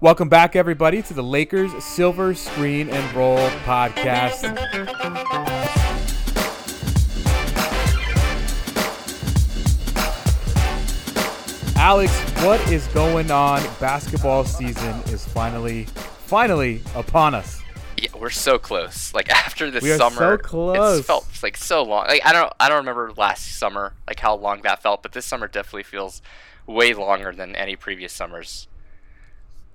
Welcome back, everybody, to the Lakers Silver Screen and Roll podcast. Alex, what is going on? Basketball season is finally, finally upon us. Yeah, we're so close. Like after the We are so summer, close. It's felt like so long. Like I don't, I don't remember last summer, like how long that felt, but this summer definitely feels way longer than any previous summers.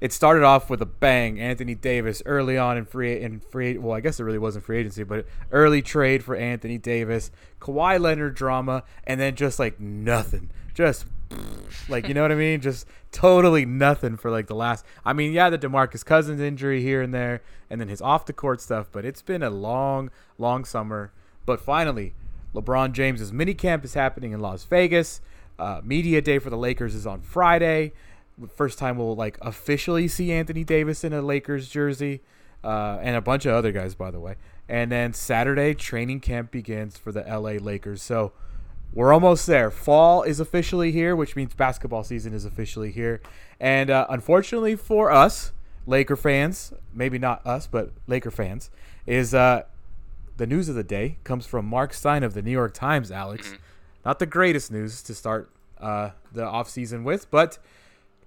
It started off with a bang. Anthony Davis early on in free in free. Well, I guess it really wasn't free agency, but early trade for Anthony Davis. Kawhi Leonard drama, and then just like nothing. Just like you know what I mean? Just totally nothing for like the last. I mean, yeah, the Demarcus Cousins injury here and there, and then his off the court stuff. But it's been a long, long summer. But finally, LeBron James's mini camp is happening in Las Vegas. Uh, media day for the Lakers is on Friday. First time we'll like officially see Anthony Davis in a Lakers jersey, uh, and a bunch of other guys, by the way. And then Saturday, training camp begins for the LA Lakers. So we're almost there. Fall is officially here, which means basketball season is officially here. And uh, unfortunately for us, Laker fans, maybe not us, but Laker fans, is uh, the news of the day comes from Mark Stein of the New York Times, Alex. Not the greatest news to start uh, the offseason with, but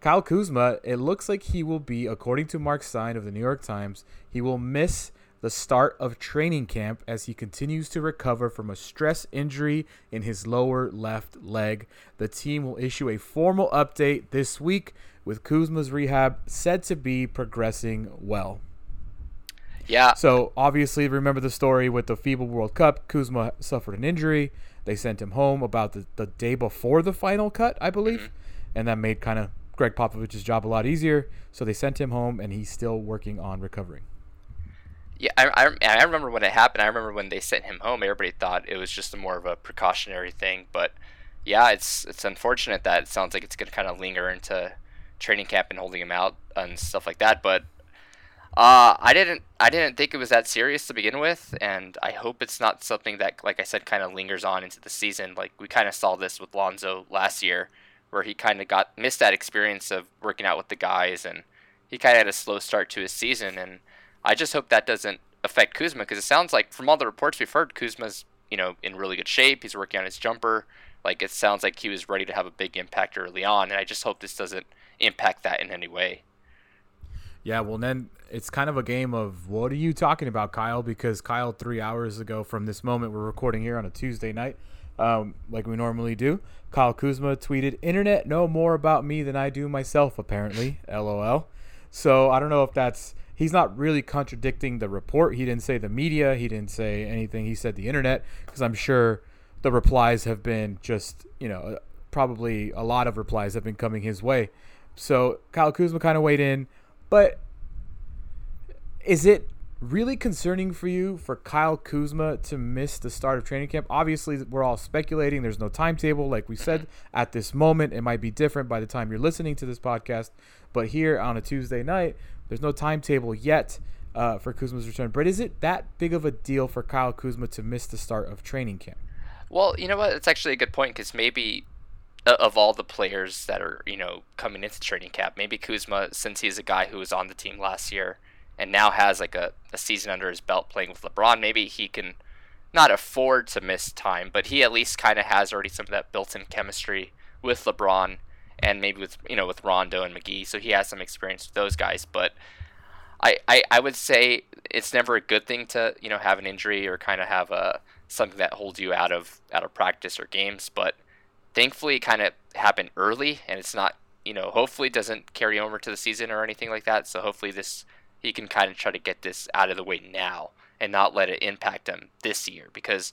Kyle Kuzma, it looks like he will be, according to Mark Stein of the New York Times, he will miss the start of training camp as he continues to recover from a stress injury in his lower left leg. The team will issue a formal update this week with Kuzma's rehab said to be progressing well. Yeah, So obviously, remember the story with the FIBA World Cup. Kuzma suffered an injury. They sent him home about the, the day before the final cut, I believe, mm-hmm. and that made kind of Gregg Popovich's job a lot easier. So they sent him home, and he's still working on recovering. yeah. I, I, I remember when it happened. I remember when they sent him home. Everybody thought it was just a more of a precautionary thing, but yeah, it's it's unfortunate that it sounds like it's going to kind of linger into training camp and holding him out and stuff like that. But uh, I didn't I didn't think it was that serious to begin with, and I hope it's not something that, like I said, kind of lingers on into the season. Like we kind of saw this with Lonzo last year, where he kind of got missed that experience of working out with the guys, and he kind of had a slow start to his season. And I just hope that doesn't affect Kuzma because it sounds like from all the reports we've heard, Kuzma's you know in really good shape. He's working on his jumper. Like it sounds like he was ready to have a big impact early on, and I just hope this doesn't impact that in any way. Yeah, well, then it's kind of a game of what are you talking about, Kyle? Because Kyle, three hours ago from this moment, we're recording here on a Tuesday night, um, like we normally do. Kyle Kuzma tweeted, "Internet know more about me than I do myself, apparently." LOL. So I don't know if that's he's not really contradicting the report. He didn't say the media. He didn't say anything. He said the internet because I'm sure the replies have been just you know probably a lot of replies have been coming his way. So Kyle Kuzma kind of weighed in, but is it really concerning for you for Kyle Kuzma to miss the start of training camp? Obviously, we're all speculating. There's no timetable. Like we said, at this moment, it might be different by the time you're listening to this podcast. But here on a Tuesday night, there's no timetable yet uh, for Kuzma's return. But is it that big of a deal for Kyle Kuzma to miss the start of training camp? Well, you know what? It's actually a good point because maybe uh, of all the players that are you know coming into training camp, maybe Kuzma, since he's a guy who was on the team last year and now has like a, a season under his belt playing with LeBron, maybe he can not afford to miss time, but he at least kind of has already some of that built-in chemistry with LeBron and maybe with you know with Rondo and McGee, so he has some experience with those guys. But I, I, I would say it's never a good thing to you know have an injury or kind of have a something that holds you out of out of practice or games. But thankfully, it kind of happened early, and it's not you know hopefully doesn't carry over to the season or anything like that. So hopefully this he can kind of try to get this out of the way now and not let it impact him this year because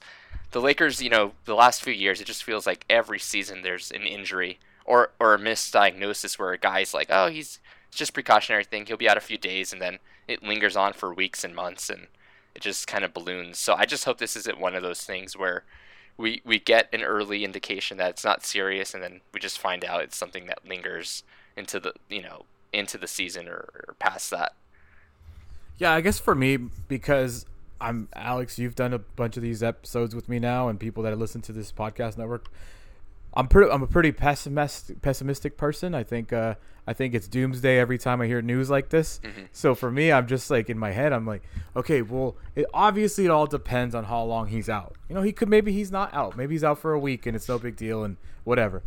the Lakers, you know, the last few years it just feels like every season there's an injury or or a misdiagnosis where a guy's like, "Oh, he's it's just precautionary thing. He'll be out a few days and then it lingers on for weeks and months and it just kind of balloons." So I just hope this isn't one of those things where we we get an early indication that it's not serious and then we just find out it's something that lingers into the, you know, into the season or, or past that. Yeah, I guess for me, because I'm Alex, you've done a bunch of these episodes with me now, and people that listen to this podcast network. I'm pretty. I'm a pretty pessimistic pessimistic person. I think. Uh, I think it's doomsday every time I hear news like this. Mm-hmm. So for me, I'm just like in my head. I'm like, okay, well, it, obviously it all depends on how long he's out. You know, he could maybe he's not out. Maybe he's out for a week and it's no big deal and whatever.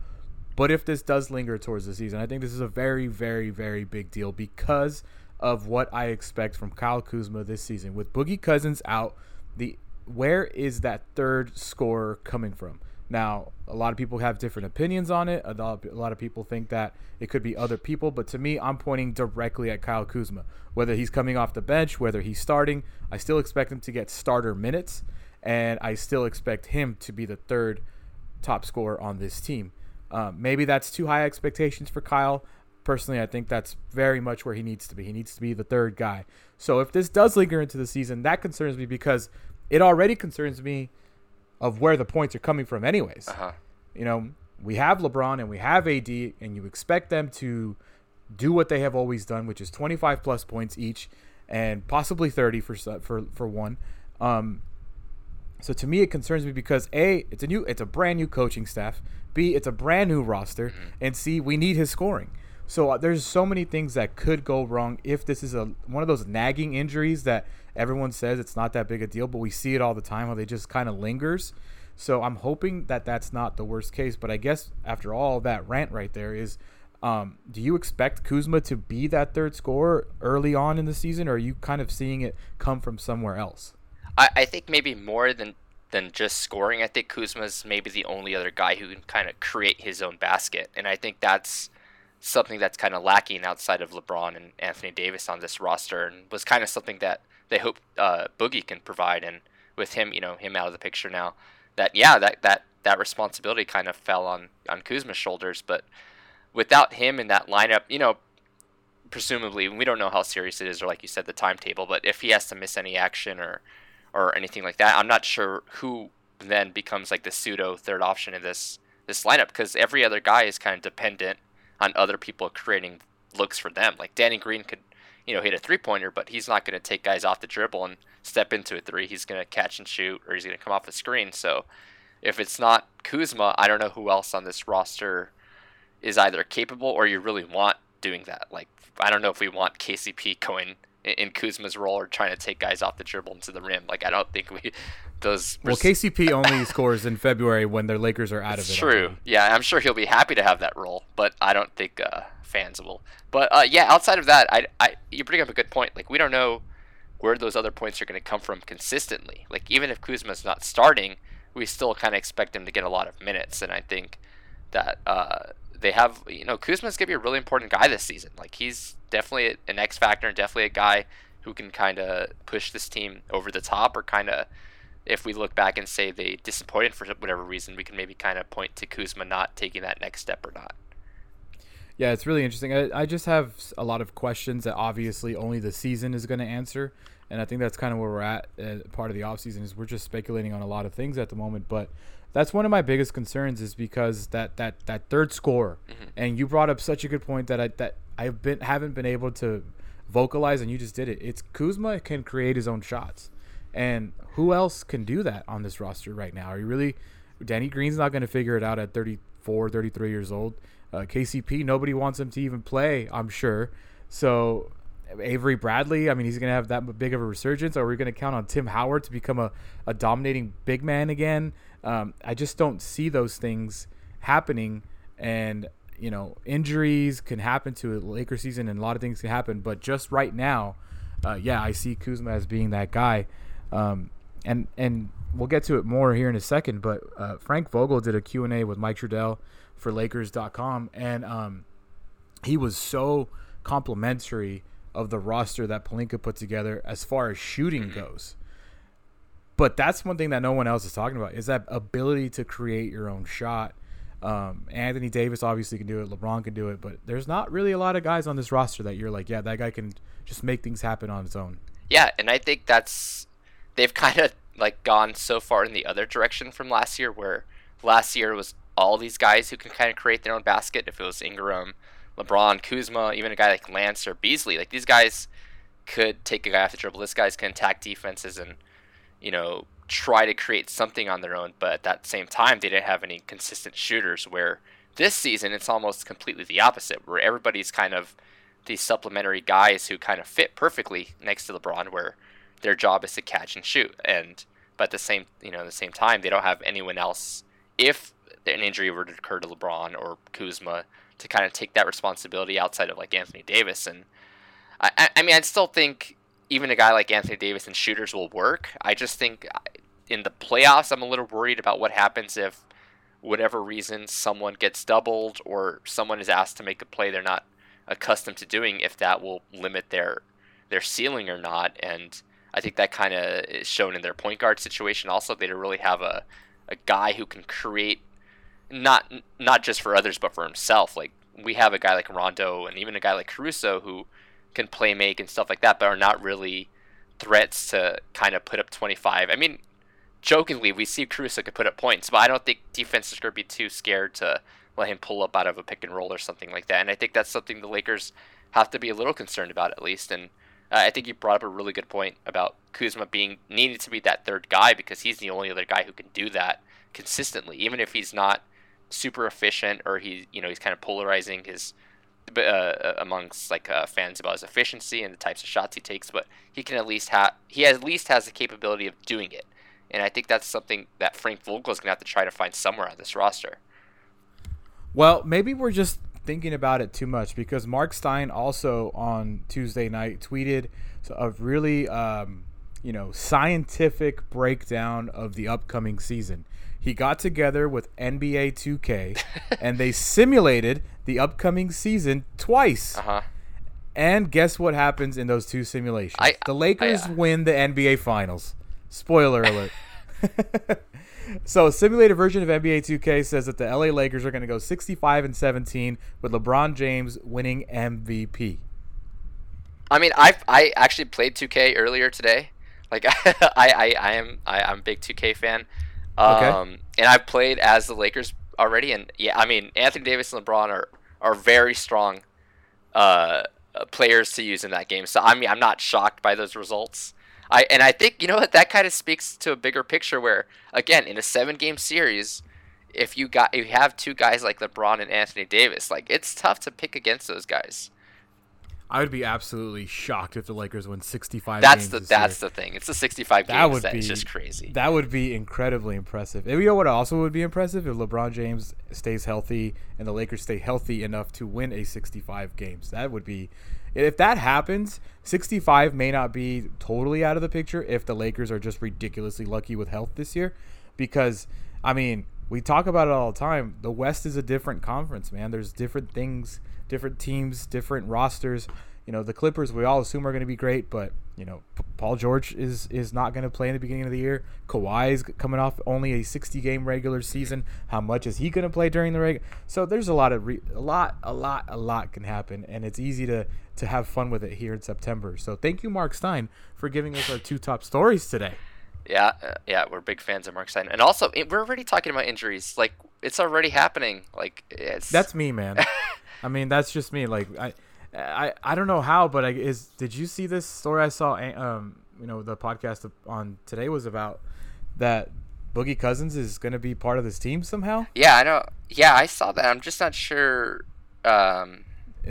But if this does linger towards the season, I think this is a very, very, very big deal because of what I expect from Kyle Kuzma this season. With Boogie Cousins out, the where is that third scorer coming from? Now, a lot of people have different opinions on it. A lot of people think that it could be other people, but to me, I'm pointing directly at Kyle Kuzma. Whether he's coming off the bench, whether he's starting, I still expect him to get starter minutes, and I still expect him to be the third top scorer on this team. Um, maybe that's too high expectations for Kyle. Personally, I think that's very much where he needs to be. He needs to be the third guy. So if this does linger into the season, that concerns me because it already concerns me of where the points are coming from, anyways. Uh-huh. You know, we have LeBron and we have AD, and you expect them to do what they have always done, which is 25 plus points each, and possibly 30 for for for one. Um, so to me, it concerns me because a it's a new, it's a brand new coaching staff. B it's a brand new roster, mm-hmm. and C we need his scoring. So uh, there's so many things that could go wrong if this is a one of those nagging injuries that everyone says it's not that big a deal, but we see it all the time how they just kind of lingers. So I'm hoping that that's not the worst case. But I guess after all that rant right there is, um, do you expect Kuzma to be that third scorer early on in the season, or are you kind of seeing it come from somewhere else? I, I think maybe more than than just scoring. I think Kuzma's maybe the only other guy who can kind of create his own basket, and I think that's something that's kind of lacking outside of LeBron and Anthony Davis on this roster, and was kind of something that they hope uh, Boogie can provide. And with him, you know, him out of the picture now, that yeah, that that that responsibility kind of fell on on Kuzma's shoulders. But without him in that lineup, you know, presumably we don't know how serious it is, or like you said, the timetable. But if he has to miss any action or or anything like that, I'm not sure who then becomes like the pseudo third option in this this lineup because every other guy is kind of dependent on other people creating looks for them. Like Danny Green could, you know, hit a three pointer, but he's not going to take guys off the dribble and step into a three. He's going to catch and shoot, or he's going to come off the screen. So if it's not Kuzma, I don't know who else on this roster is either capable or you really want doing that. Like I don't know if we want KCP going in Kuzma's role or trying to take guys off the dribble into the rim. Like I don't think we those. Well, KCP only scores in February when their Lakers are out of it. True. Yeah, I'm sure he'll be happy to have that role, but I don't think uh, fans will. But uh, yeah, outside of that, I, I you bring up a good point. Like we don't know where those other points are going to come from consistently. Like even if Kuzma's not starting, we still kind of expect him to get a lot of minutes, and I think that uh, they have you know Kuzma's gonna be a really important guy this season. Like he's definitely an X factor and definitely a guy who can kind of push this team over the top or kind of if we look back and say they disappointed for whatever reason, we can maybe kind of point to Kuzma not taking that next step or not. Yeah, it's really interesting. I, I just have a lot of questions that obviously only the season is going to answer. And I think that's kind of where we're at. Uh, part of the offseason is we're just speculating on a lot of things at the moment. But that's one of my biggest concerns is because that that that third score, mm-hmm. and you brought up such a good point that I that I've been haven't been able to vocalize, and you just did it. It's Kuzma can create his own shots, and who else can do that on this roster right now? Are you really? Danny Green's not going to figure it out at 34, 33 years old. Uh, KCP, nobody wants him to even play, I'm sure. So Avery Bradley, I mean, he's going to have that big of a resurgence. Are we going to count on Tim Howard to become a, a dominating big man again? Um, I just don't see those things happening. And, you know, injuries can happen to a Laker season and a lot of things can happen. But just right now, uh, yeah, I see Kuzma as being that guy. Um, and, and we'll get to it more here in a second. But uh, Frank Vogel did a Q&A with Mike Trudell for Lakers.com. And um, he was so complimentary of the roster that Pelinka put together as far as shooting mm-hmm. goes. But that's one thing that no one else is talking about is that ability to create your own shot. Um, Anthony Davis obviously can do it. LeBron can do it, but there's not really a lot of guys on this roster that you're like, yeah, that guy can just make things happen on his own. Yeah, and I think that's they've kind of like gone so far in the other direction from last year, where last year was all these guys who can kind of create their own basket. If it was Ingram, LeBron, Kuzma, even a guy like Lance or Beasley, like these guys could take a guy off the dribble. This guys can attack defenses and you know, try to create something on their own, but at that same time, they didn't have any consistent shooters. Where this season, it's almost completely the opposite, where everybody's kind of these supplementary guys who kind of fit perfectly next to LeBron, where their job is to catch and shoot. And but at the same you know at the same time, they don't have anyone else. If an injury were to occur to LeBron or Kuzma, to kind of take that responsibility outside of like Anthony Davis. And I, I mean, I still think even a guy like Anthony Davis and shooters will work. I just think uh, in the playoffs, I'm a little worried about what happens if, whatever reason, someone gets doubled or someone is asked to make a play they're not accustomed to doing. If that will limit their their ceiling or not, and I think that kind of is shown in their point guard situation. Also, they don't really have a a guy who can create not not just for others but for himself. Like we have a guy like Rondo and even a guy like Caruso who can play make and stuff like that, but are not really threats to kind of put up 25. I mean, jokingly, we see Caruso could put up points, but I don't think defense is going to be too scared to let him pull up out of a pick and roll or something like that. And I think that's something the Lakers have to be a little concerned about at least. And uh, I think you brought up a really good point about Kuzma being needed to be that third guy because he's the only other guy who can do that consistently, even if he's not super efficient or he you know he's kind of polarizing his uh, uh, amongst like uh, fans about his efficiency and the types of shots he takes, but he can at least have he at least has the capability of doing it, and I think that's something that Frank Vogel is going to have to try to find somewhere on this roster. Well, maybe we're just thinking about it too much because Mark Stein also on Tuesday night tweeted a really um, you know scientific breakdown of the upcoming season. He got together with NBA 2K and they simulated the upcoming season twice. Uh-huh. And guess what happens in those two simulations? I, the Lakers I, uh... win the NBA Finals. Spoiler alert. so, a simulated version of NBA 2K says that the LA Lakers are going to go 65 and 17 with LeBron James winning MVP. I mean, I I actually played 2K earlier today. Like I I, I am I, I'm a big 2K fan. Um. And I've played as the Lakers already, and yeah, I mean Anthony Davis and LeBron are are very strong uh, players to use in that game. So I mean, I'm not shocked by those results. I and I think you know what that kind of speaks to a bigger picture where again in a seven game series, if you got you have two guys like LeBron and Anthony Davis, like it's tough to pick against those guys. I would be absolutely shocked if the Lakers win 65 that's the that's year. the thing. It's the 65 that games would that be, just crazy. That would be incredibly impressive. And you know what also would be impressive if LeBron James stays healthy and the Lakers stay healthy enough to win a 65 games. That would be if that happens, 65 may not be totally out of the picture if the Lakers are just ridiculously lucky with health this year because I mean, we talk about it all the time. The West is a different conference, man. There's different things different teams, different rosters. You know, the Clippers we all assume are going to be great, but you know, P- Paul George is is not going to play in the beginning of the year. Kawhi is coming off only a 60 game regular season. How much is he going to play during the regular? So there's a lot of re- a lot, a lot, a lot can happen, and it's easy to to have fun with it here in September. So thank you, Mark Stein, for giving us our two top stories today. Yeah, uh, yeah, we're big fans of Mark Stein, and also it, we're already talking about injuries. Like it's already happening. Like it's that's me, man. I mean, that's just me. Like I, I, I don't know how, but I is. Did you see this story I saw? Um, you know, the podcast on today was about that Boogie Cousins is going to be part of this team somehow. Yeah, I know. Yeah, I saw that. I'm just not sure. Um,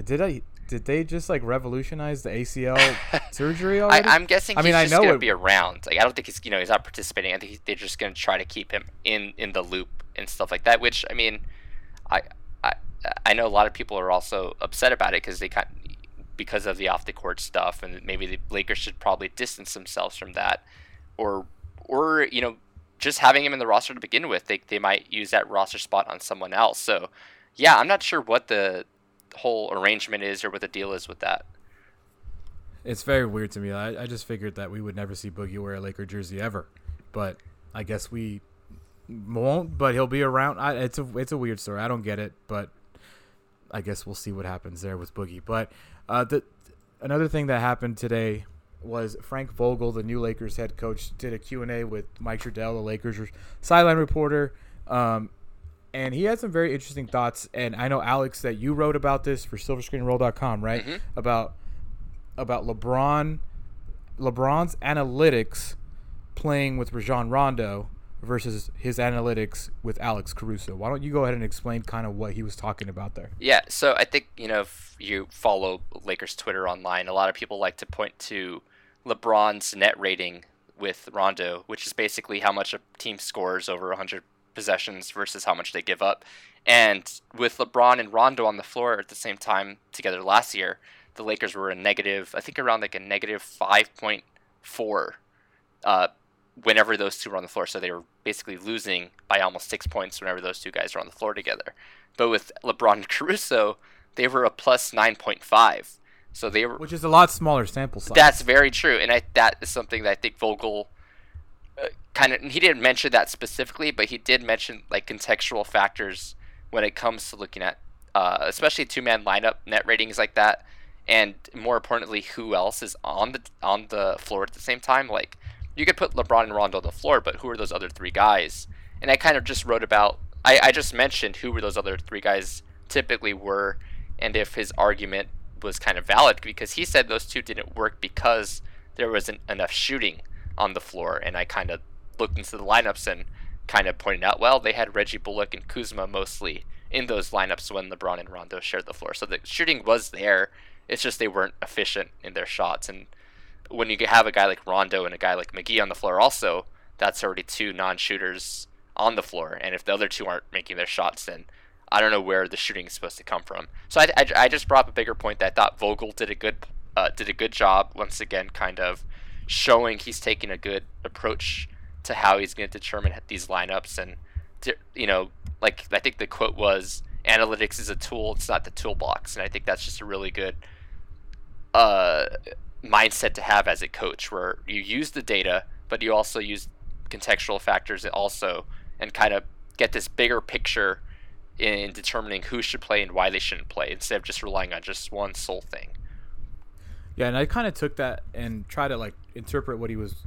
did I? Did they just like revolutionize the ACL surgery already? I, am guessing. I mean, I know going to be around. Like, I don't think he's you know he's not participating. I think they're just going to try to keep him in in the loop and stuff like that. Which I mean, I I know a lot of people are also upset about it because they kind because of the off the court stuff, and maybe the Lakers should probably distance themselves from that, or or you know just having him in the roster to begin with, they they might use that roster spot on someone else. So yeah, I'm not sure what the whole arrangement is or what the deal is with that. It's very weird to me. I, I just figured that we would never see Boogie wear a Laker jersey ever, but I guess we won't. But he'll be around. I, it's a it's a weird story. I don't get it, but I guess we'll see what happens there with Boogie. But uh, the another thing that happened today was Frank Vogel, the new Lakers head coach, did a Q&A with Mike Trudell, the Lakers sideline reporter. Um, and he had some very interesting thoughts. And I know, Alex, that you wrote about this for silverscreenroll.com, right? Mm-hmm. About about LeBron, LeBron's analytics playing with Rajon Rondo versus his analytics with Alex Caruso. Why don't you go ahead and explain kind of what he was talking about there? Yeah, so I think, you know, if you follow Lakers Twitter online, a lot of people like to point to LeBron's net rating with Rondo, which is basically how much a team scores over 100 possessions versus how much they give up. And with LeBron and Rondo on the floor at the same time together last year, the Lakers were a negative, I think around like a negative 5.4 uh, whenever those two were on the floor. So they were basically losing by almost six points whenever those two guys were on the floor together. But with LeBron and Caruso, they were a plus 9.5. So they were, which is a lot smaller sample size. That's very true, and I, that is something that I think Vogel uh, kind of he didn't mention that specifically, but he did mention like contextual factors when it comes to looking at, uh, especially two man lineup net ratings like that, and more importantly, who else is on the on the floor at the same time. Like you could put LeBron and Rondo on the floor, but who are those other three guys? And I kind of just wrote about. I, I just mentioned who were those other three guys typically were, and if his argument was kind of valid because he said those two didn't work because there wasn't enough shooting on the floor. And I kind of looked into the lineups and kind of pointed out, well, they had Reggie Bullock and Kuzma mostly in those lineups when LeBron and Rondo shared the floor. So the shooting was there. It's just they weren't efficient in their shots. And when you have a guy like Rondo and a guy like McGee on the floor, also, that's already two non shooters on the floor. And if the other two aren't making their shots, then I don't know where the shooting is supposed to come from. So I, I, I just brought up a bigger point that I thought Vogel did a good uh, did a good job once again, kind of showing he's taking a good approach to how he's going to determine these lineups and you know like I think the quote was analytics is a tool it's not the toolbox and I think that's just a really good uh, mindset to have as a coach where you use the data but you also use contextual factors also and kind of get this bigger picture in determining who should play and why they shouldn't play instead of just relying on just one sole thing. Yeah, and I kind of took that and try to like interpret what he was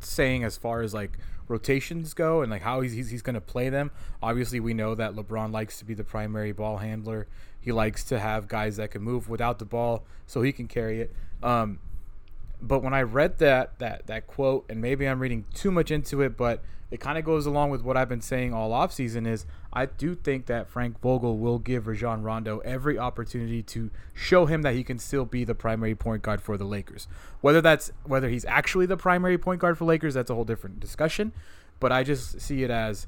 saying as far as like rotations go and like how he's he's, he's going to play them. Obviously, we know that LeBron likes to be the primary ball handler. He likes to have guys that can move without the ball so he can carry it. Um, but when I read that that that quote, and maybe I'm reading too much into it, but it kind of goes along with what I've been saying all offseason is I do think that Frank Vogel will give Rajon Rondo every opportunity to show him that he can still be the primary point guard for the Lakers. Whether that's whether he's actually the primary point guard for Lakers, that's a whole different discussion. But I just see it as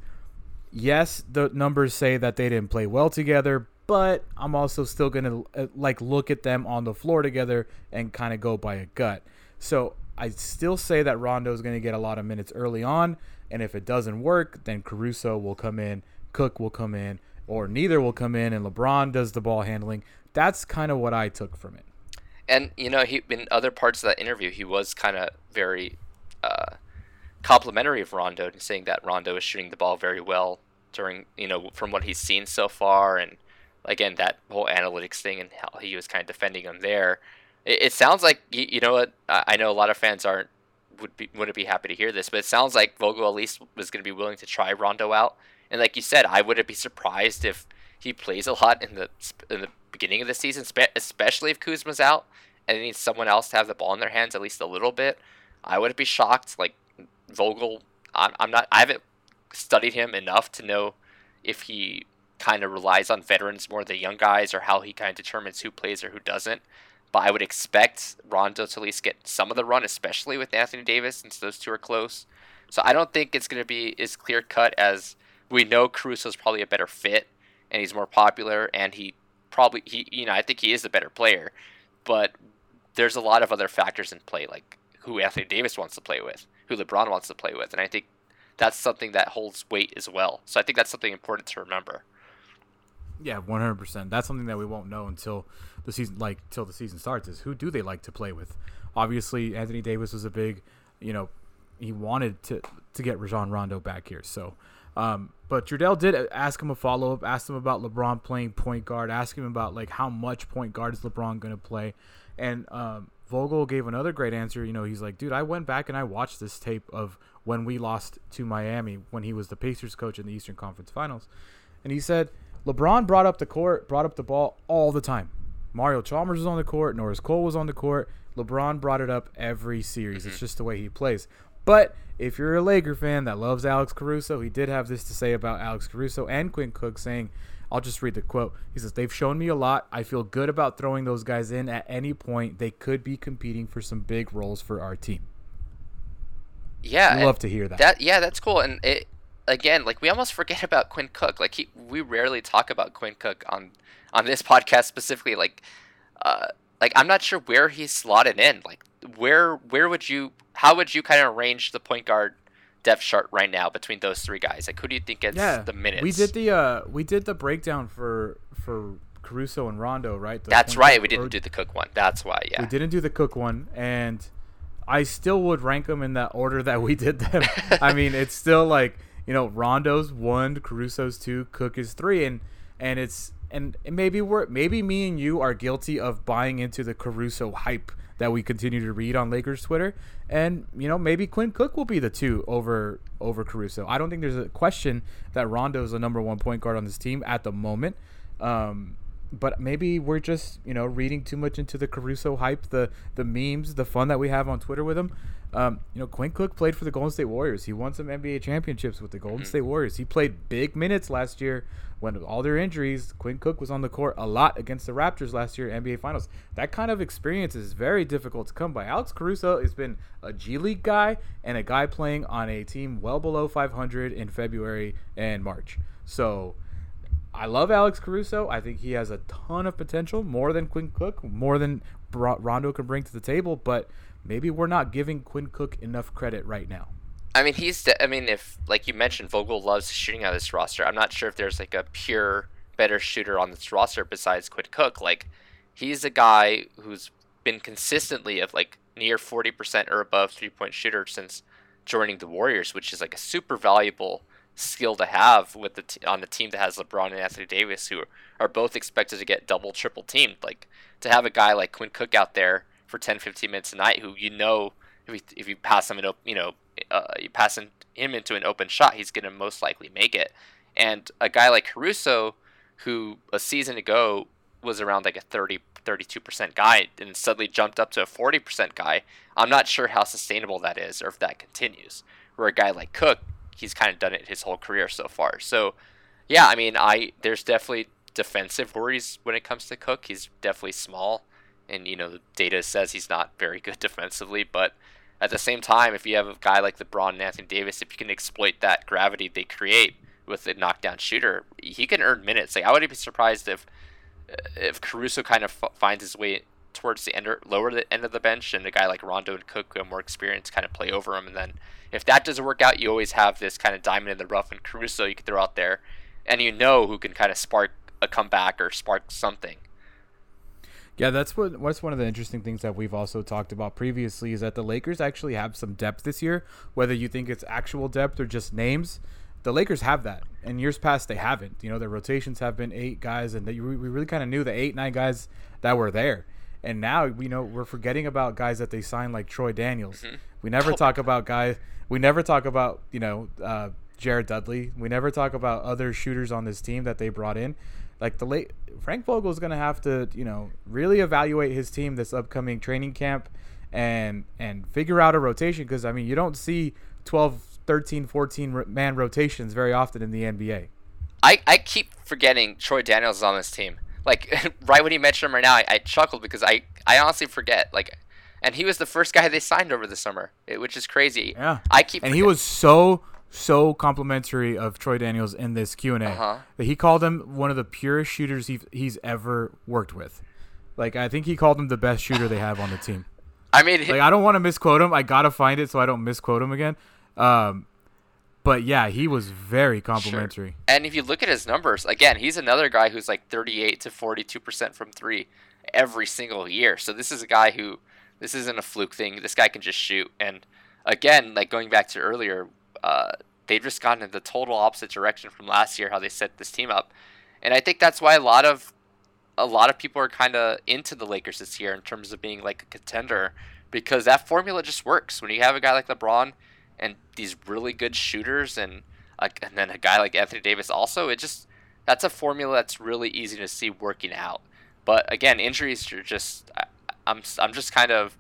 yes, the numbers say that they didn't play well together, but I'm also still going to uh, like look at them on the floor together and kind of go by a gut. So I still say that Rondo is going to get a lot of minutes early on. And if it doesn't work, then Caruso will come in, Cook will come in, or neither will come in, and LeBron does the ball handling. That's kind of what I took from it. And you know, he in other parts of that interview, he was kind of very uh, complimentary of Rondo, and saying that Rondo is shooting the ball very well during you know from what he's seen so far, and again that whole analytics thing and how he was kind of defending him there. It, it sounds like you, you know what I know a lot of fans aren't would be wouldn't be happy to hear this, but it sounds like Vogel at least was going to be willing to try Rondo out. And like you said, I wouldn't be surprised if he plays a lot in the in the beginning of the season, especially if Kuzma's out and they need someone else to have the ball in their hands at least a little bit. I wouldn't be shocked. Like Vogel, I'm, I'm not. I haven't studied him enough to know if he kind of relies on veterans more than young guys or how he kind of determines who plays or who doesn't. But I would expect Rondo to at least get some of the run, especially with Anthony Davis, since those two are close. So I don't think it's going to be as clear cut as we know. Caruso's probably a better fit, and he's more popular, and he probably he you know I think he is the better player, but there's a lot of other factors in play, like who Anthony Davis wants to play with, who LeBron wants to play with, and I think that's something that holds weight as well. So I think that's something important to remember. Yeah, one hundred percent. That's something that we won't know until the season, like till the season starts. Is who do they like to play with? Obviously, Anthony Davis was a big, you know, he wanted to to get Rajon Rondo back here. So, um, but Trudell did ask him a follow up, asked him about LeBron playing point guard, asked him about like how much point guard is LeBron going to play, and um, Vogel gave another great answer. You know, he's like, dude, I went back and I watched this tape of when we lost to Miami when he was the Pacers coach in the Eastern Conference Finals, and he said LeBron brought up the court, brought up the ball all the time. Mario Chalmers was on the court, Norris Cole was on the court. LeBron brought it up every series. It's mm-hmm. just the way he plays. But if you're a Laker fan that loves Alex Caruso, he did have this to say about Alex Caruso and Quinn Cook, saying, I'll just read the quote. He says, They've shown me a lot. I feel good about throwing those guys in at any point. They could be competing for some big roles for our team. Yeah. I love to hear that. That yeah, that's cool. And it again, like we almost forget about Quinn Cook. Like he, we rarely talk about Quinn Cook on on this podcast specifically. Like, uh, like I'm not sure where he's slotted in. Like, where where would you how would you kind of arrange the point guard depth chart right now between those three guys? Like, who do you think gets yeah, the minutes? We did the uh, we did the breakdown for for Caruso and Rondo, right? The That's right. We didn't or- do the Cook one. That's why. Yeah. We didn't do the Cook one, and I still would rank them in that order that we did them. I mean, it's still like you know, Rondo's one, Caruso's two, Cook is three, and and it's and maybe we're maybe me and you are guilty of buying into the Caruso hype that we continue to read on Lakers Twitter, and you know maybe Quinn Cook will be the two over over Caruso. I don't think there's a question that Rondo is the number one point guard on this team at the moment. Um, but maybe we're just you know reading too much into the Caruso hype, the the memes, the fun that we have on Twitter with him. Um, you know, Quinn Cook played for the Golden State Warriors. He won some NBA championships with the Golden State Warriors. He played big minutes last year when all their injuries. Quinn Cook was on the court a lot against the Raptors last year, NBA Finals. That kind of experience is very difficult to come by. Alex Caruso has been a G League guy and a guy playing on a team well below 500 in February and March. So I love Alex Caruso. I think he has a ton of potential, more than Quinn Cook, more than Rondo can bring to the table. But maybe we're not giving Quinn Cook enough credit right now. I mean, he's. de- I mean, if like you mentioned, Vogel loves shooting out of this roster. I'm not sure if there's like a pure better shooter on this roster besides Quinn Cook. Like, he's a guy who's been consistently of like near 40% or above three point shooter since joining the Warriors, which is like a super valuable skill to have with the t- on the team that has LeBron and Anthony Davis, who are both expected to get double, triple teamed. Like to have a guy like Quinn Cook out there for 10, 15 minutes a night, who you know if you, if you pass him an op- you know uh, you pass him into an open shot, he's gonna most likely make it. And a guy like Caruso, who a season ago was around like a 30 32% guy and suddenly jumped up to a 40% guy, I'm not sure how sustainable that is or if that continues. Where a guy like Cook, he's kind of done it his whole career so far. So, yeah, I mean, I there's definitely defensive worries when it comes to Cook. He's definitely small, and you know the data says he's not very good defensively. But at the same time, if you have a guy like LeBron and Anthony Davis, if you can exploit that gravity they create with a knockdown shooter, he can earn minutes. Like I wouldn't be surprised if if Caruso kind of f- finds his way towards the end or lower the end of the bench, and a guy like Rondo and Cook who more experience kind of play over him, and then if that doesn't work out, you always have this kind of diamond in the rough and Caruso you can throw out there, and you know who can kind of spark a comeback or spark something. Yeah, that's what what's one of the interesting things that we've also talked about previously is that the Lakers actually have some depth this year. Whether you think it's actual depth or just names, the Lakers have that. In years past, they haven't. You know, their rotations have been eight guys, and they, we really kind of knew the eight nine guys that were there. And now we know we're forgetting about guys that they signed like Troy Daniels. We never Oh talk about guys. We never talk about you know uh, Jared Dudley. We never talk about other shooters on this team that they brought in. Like the late Frank Vogel is going to have to you know really evaluate his team this upcoming training camp and and figure out a rotation because I mean you don't see 12 13 14 man rotations very often in the NBA. I, I keep forgetting Troy Daniels is on this team. Like right when you mentioned him right now, I, I chuckled because I, I honestly forget. Like, and he was the first guy they signed over the summer, which is crazy. Yeah. I keep and he was so so complimentary of Troy Daniels in this Q and Uh-huh. A that he called him one of the purest shooters he's, he's ever worked with. Like I think he called him the best shooter they have on the team. I mean, Like I don't want to misquote him. I gotta find it so I don't misquote him again. Um, but yeah, he was very complimentary. And if you look at his numbers, again, he's another guy who's like 38 to 42% from three every single year. So this is a guy who, this isn't a fluke thing. This guy can just shoot. And again, like going back to earlier, uh, they've just gone in the total opposite direction from last year, how they set this team up. And I think that's why a lot of, a lot of people are kind of into the Lakers this year in terms of being like a contender because that formula just works. When you have a guy like LeBron and these really good shooters and like and then a guy like Anthony Davis also it just that's a formula that's really easy to see working out but again injuries are just I, I'm I'm just kind of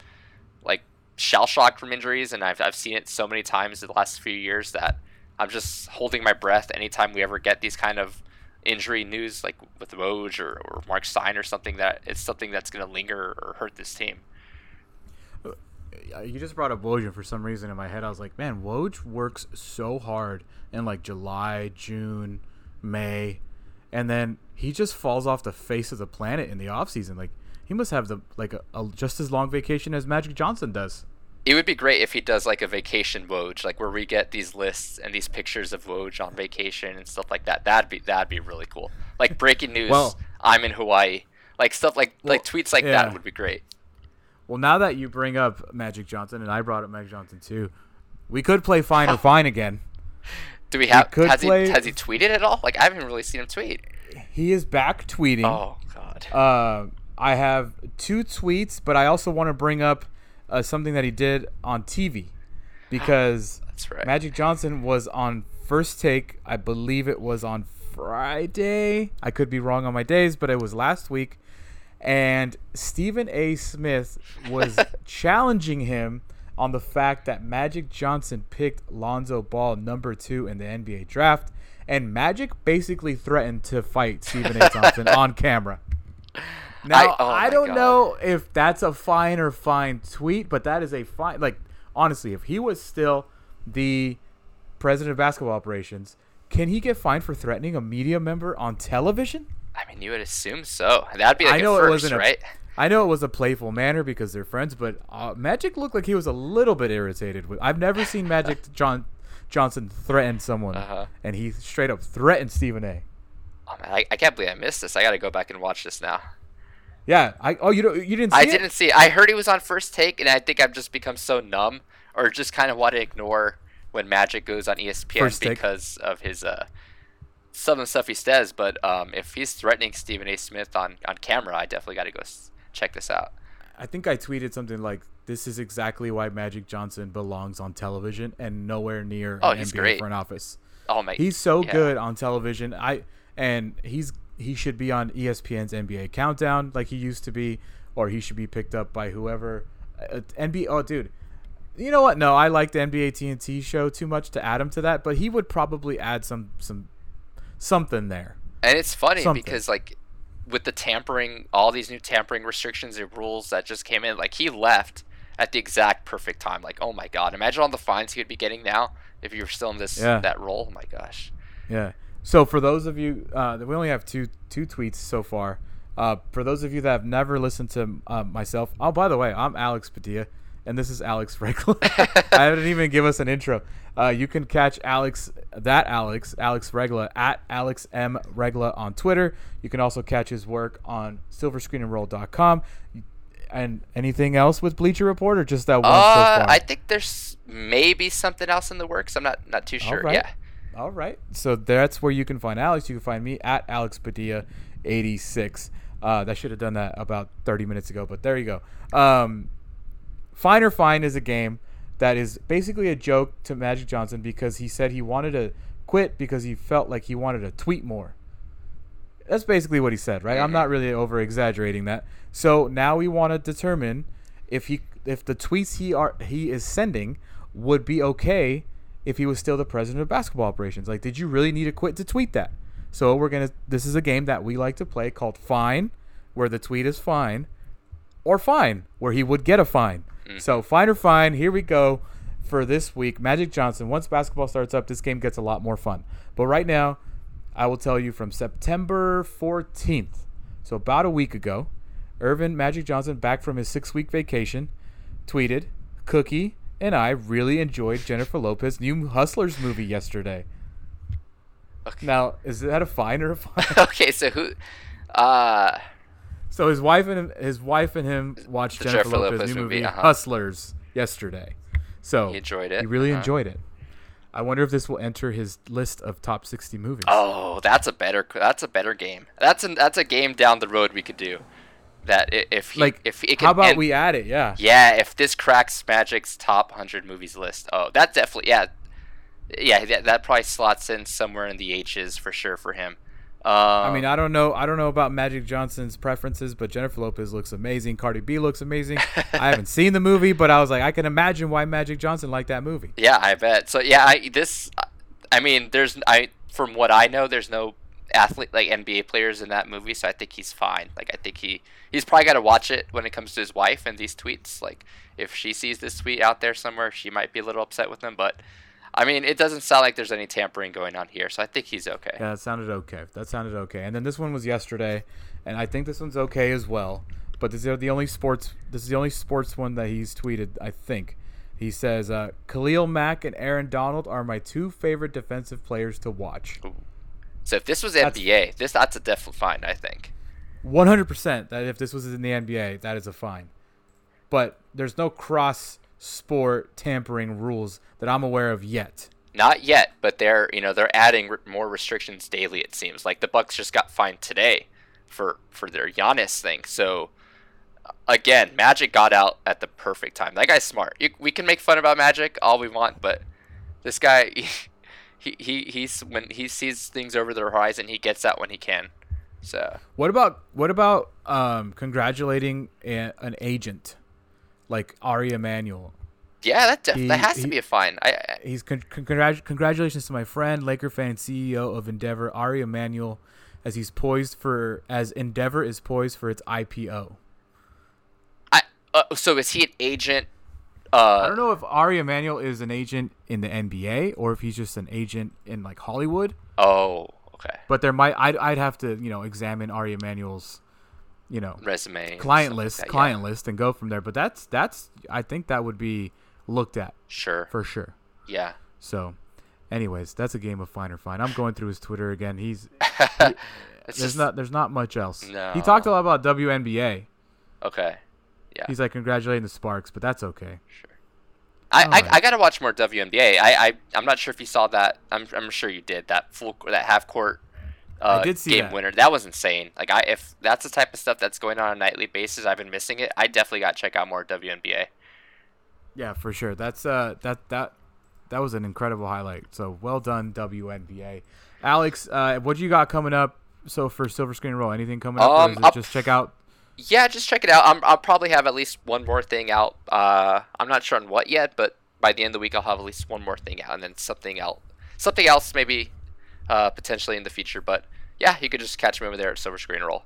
like shell shocked from injuries, and I've I've seen it so many times in the last few years that I'm just holding my breath anytime we ever get these kind of injury news, like with Woj or, or Mark Stein or something that it's something that's going to linger or hurt this team. Uh, You just brought up Woj, and for some reason in my head, I was like, man, Woj works so hard in like July, June, May, and then he just falls off the face of the planet in the off season. Like he must have the like a, a just as long vacation as Magic Johnson does. It would be great if he does like a vacation Woj, like where we get these lists and these pictures of Woj on vacation and stuff like that. That'd be that'd be really cool. Like breaking news, Well- I'm in Hawaii. Like stuff like like tweets like yeah. that would be great. Well, now that you bring up Magic Johnson, and I brought up Magic Johnson too, we could play Fine or Fine again. Do we have could has play- he has he tweeted at all? Like I haven't really seen him tweet. He is back tweeting. Oh god. Uh, I have two tweets, but I also want to bring up uh, something that he did on TV because right. Magic Johnson was on First Take. I believe it was on Friday. I could be wrong on my days, but it was last week. And Stephen A. Smith was challenging him on the fact that Magic Johnson picked Lonzo Ball number two in the NBA draft. And Magic basically threatened to fight Stephen A. Thompson on camera. Now, I- oh I, don't God. know if that's a fine or fine tweet, but that is a fine. Like, honestly, if he was still the president of basketball operations, can he get fined for threatening a media member on television? I mean, you would assume so. That'd be like I know a it wasn't right? I know it was a playful manner because they're friends, but uh, Magic looked like he was a little bit irritated with. I've never seen Magic John Johnson threaten someone, Uh-huh. and he straight up threatened Stephen A. Oh man, I, I can't believe I missed this. I got to go back and watch this now. Yeah, I oh you don't you didn't see I it? didn't see. I heard he was on first take, and I think I've just become so numb, or just kind of want to ignore when Magic goes on ESPN First Take. because of his uh some of the stuff he says. But um, if he's threatening Stephen A. Smith on on camera, I definitely got to go s- check this out. I think I tweeted something like, "This is exactly why Magic Johnson belongs on television and nowhere near Oh, an he's NBA great. front office." Oh my, He's so yeah. good on television. I and he's he should be on ESPN's NBA Countdown like he used to be, or he should be picked up by whoever. Uh, NBA. Oh, dude. You know what? No, I like the NBA TNT show too much to add him to that, but he would probably add some some something there. And it's funny Something. because like with the tampering, all these new tampering restrictions and rules that just came in, like he left at the exact perfect time. Like, oh my god, imagine all the fines he would be getting now if you were still in this Yeah. that role. Oh my gosh. Yeah. So for those of you, uh, we only have two two tweets so far. Uh, for those of you that have never listened to uh, myself, oh by the way, I'm Alex Padilla, and this is Alex Regla. I didn't even give us an intro. Uh, you can catch Alex, that Alex, Alex Regla at Alex M Regla on Twitter. You can also catch his work on SilverScreenandRoll.com. And anything else with Bleacher Report, or just that one so Uh, far? I think there's maybe something else in the works. I'm not not too sure. right. Yeah. All right. So that's where you can find Alex. You can find me at Alex Padilla 86. Uh, that should have done that about 30 minutes ago, but there you go. Um, Fine or Fine is a game that is basically a joke to Magic Johnson because he said he wanted to quit because he felt like he wanted to tweet more. That's basically what he said, right? I'm not really over exaggerating that. So now we want to determine if he if the tweets he are he is sending would be okay if he was still the president of basketball operations. Like, did you really need to quit to tweet that? So we're gonna. This is a game that we like to play called Fine, where the tweet is fine, or Fine, where he would get a fine. So Fine or Fine. Here we go for this week. Magic Johnson. Once basketball starts up, this game gets a lot more fun. But right now, I will tell you from September 14th, so about a week ago, Earvin Magic Johnson, back from his six week vacation, tweeted, Cookie and I really enjoyed Jennifer Lopez's new Hustlers movie yesterday. Okay. Now, is that a fine or a fine? okay, so who? Uh, so his wife and his wife and him watched Jennifer, Jennifer Lopez's Lopez new movie, movie, uh-huh. Hustlers yesterday. So He enjoyed it, He really uh-huh. enjoyed it. I wonder if this will enter his list of top 60 movies. oh, that's a better. That's a better game. That's a that's a game down the road we could do. That if he, like, if it can how about end- we add it? Yeah. Yeah, if this cracks Magic's top 100 movies list. Oh, that definitely, yeah. Yeah, that, that probably slots in somewhere in the H's for sure for him. Um, I mean, I don't know. I don't know about Magic Johnson's preferences, but Jennifer Lopez looks amazing. Cardi B looks amazing. I haven't seen the movie, but I was like, I can imagine why Magic Johnson liked that movie. yeah, I bet. So yeah, I this, I mean, there's I from what I know, there's no athlete like NBA players in that movie, so I think he's fine. Like I think he he's probably got to watch it when it comes to his wife and these tweets. Like if she sees this tweet out there somewhere, she might be a little upset with him, but. I mean, it doesn't sound like there's any tampering going on here, so I think he's okay. Yeah, that sounded okay. That sounded okay. And then this one was yesterday, and I think this one's okay as well. But this is the only sports. This is the only sports one that he's tweeted. I think he says uh, Khalil Mack and Aaron Donald are my two favorite defensive players to watch. So if this was That's- NBA, this that's a definite fine, I think. One hundred percent. That if this was in the NBA, that is a fine. But there's no cross sport tampering rules that I'm aware of yet. Not yet, but they're you know they're adding re- more restrictions daily. It seems like the Bucks just got fined today for for their Giannis thing. So again, Magic got out at the perfect time. That guy's smart. You, we can make fun about Magic all we want, but this guy, he, he he's when he sees things over the horizon, he gets out when he can. So What about what about um, congratulating a, an agent like Ari Emanuel? yeah, that def- He- that has he- to be a fine. I, I He's con- congrat- congratulations to my friend, Laker fan, CEO of Endeavor, Ari Emanuel, as he's poised for as Endeavor is poised for its IPO. I uh, so is he an agent? I Uh, don't know if Ari Emanuel is an agent in the NBA or if he's just an agent in like Hollywood. oh, okay. But there might I'd, I'd have to you know examine Ari Emanuel's you know Resume, client stuff like list that, yeah. client list and go from there. But that's that's I think that would be looked at Sure. for sure. Yeah. So, anyways, that's a game of fine or fine. I'm going through his Twitter again. He's it's there's just not there's not much else. No. He talked a lot about WNBA. okay. Yeah. He's like congratulating the Sparks, but that's okay. Sure. I, I, I gotta watch more WNBA. I, I I'm not sure if you saw that. I'm I'm sure you did that full that half court. Uh, game that. winner. That was insane. Like I if that's the type of stuff that's going on on a nightly basis, I've been missing it. I definitely got to check out more WNBA. Yeah, for sure. That's uh that that that was an incredible highlight. So well done WNBA. Alex, uh what do you got coming up? So for Silver Screen Roll, anything coming up? Um, is it just check out Yeah, just check it out. I'm, I'll probably have at least one more thing out. Uh, I'm not sure on what yet, but by the end of the week, I'll have at least one more thing out, and then something else, something else maybe, uh, potentially in the future. But yeah, you could just catch me over there at Silver Screen Roll.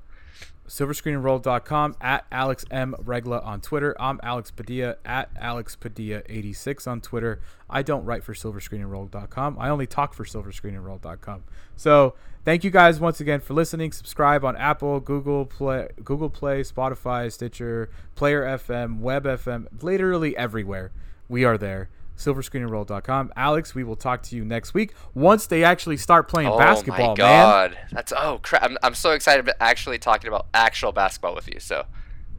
silverscreenroll.com at Alex M Regla on Twitter. I'm Alex Padilla at Alex Padilla 86 on Twitter. I don't write for silverscreenroll.com. I only talk for silverscreenroll.com. So thank you guys once again for listening. Subscribe on Apple, Google Play, Google Play, Spotify, Stitcher, Player FM, Web FM, literally everywhere. We are there. Silverscreenroll.com. Alex, we will talk to you next week once they actually start playing oh basketball, Oh my man. god, that's oh crap! I'm, I'm so excited about actually talking about actual basketball with you. So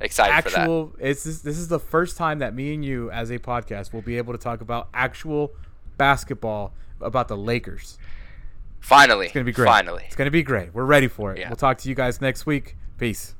excited for that. actual it's this, this is the first time that me and you as a podcast will be able to talk about actual basketball about the Lakers. Finally, It's going to be great. Finally. It's going to be great. We're ready for it. Yeah. We'll talk to you guys next week. Peace.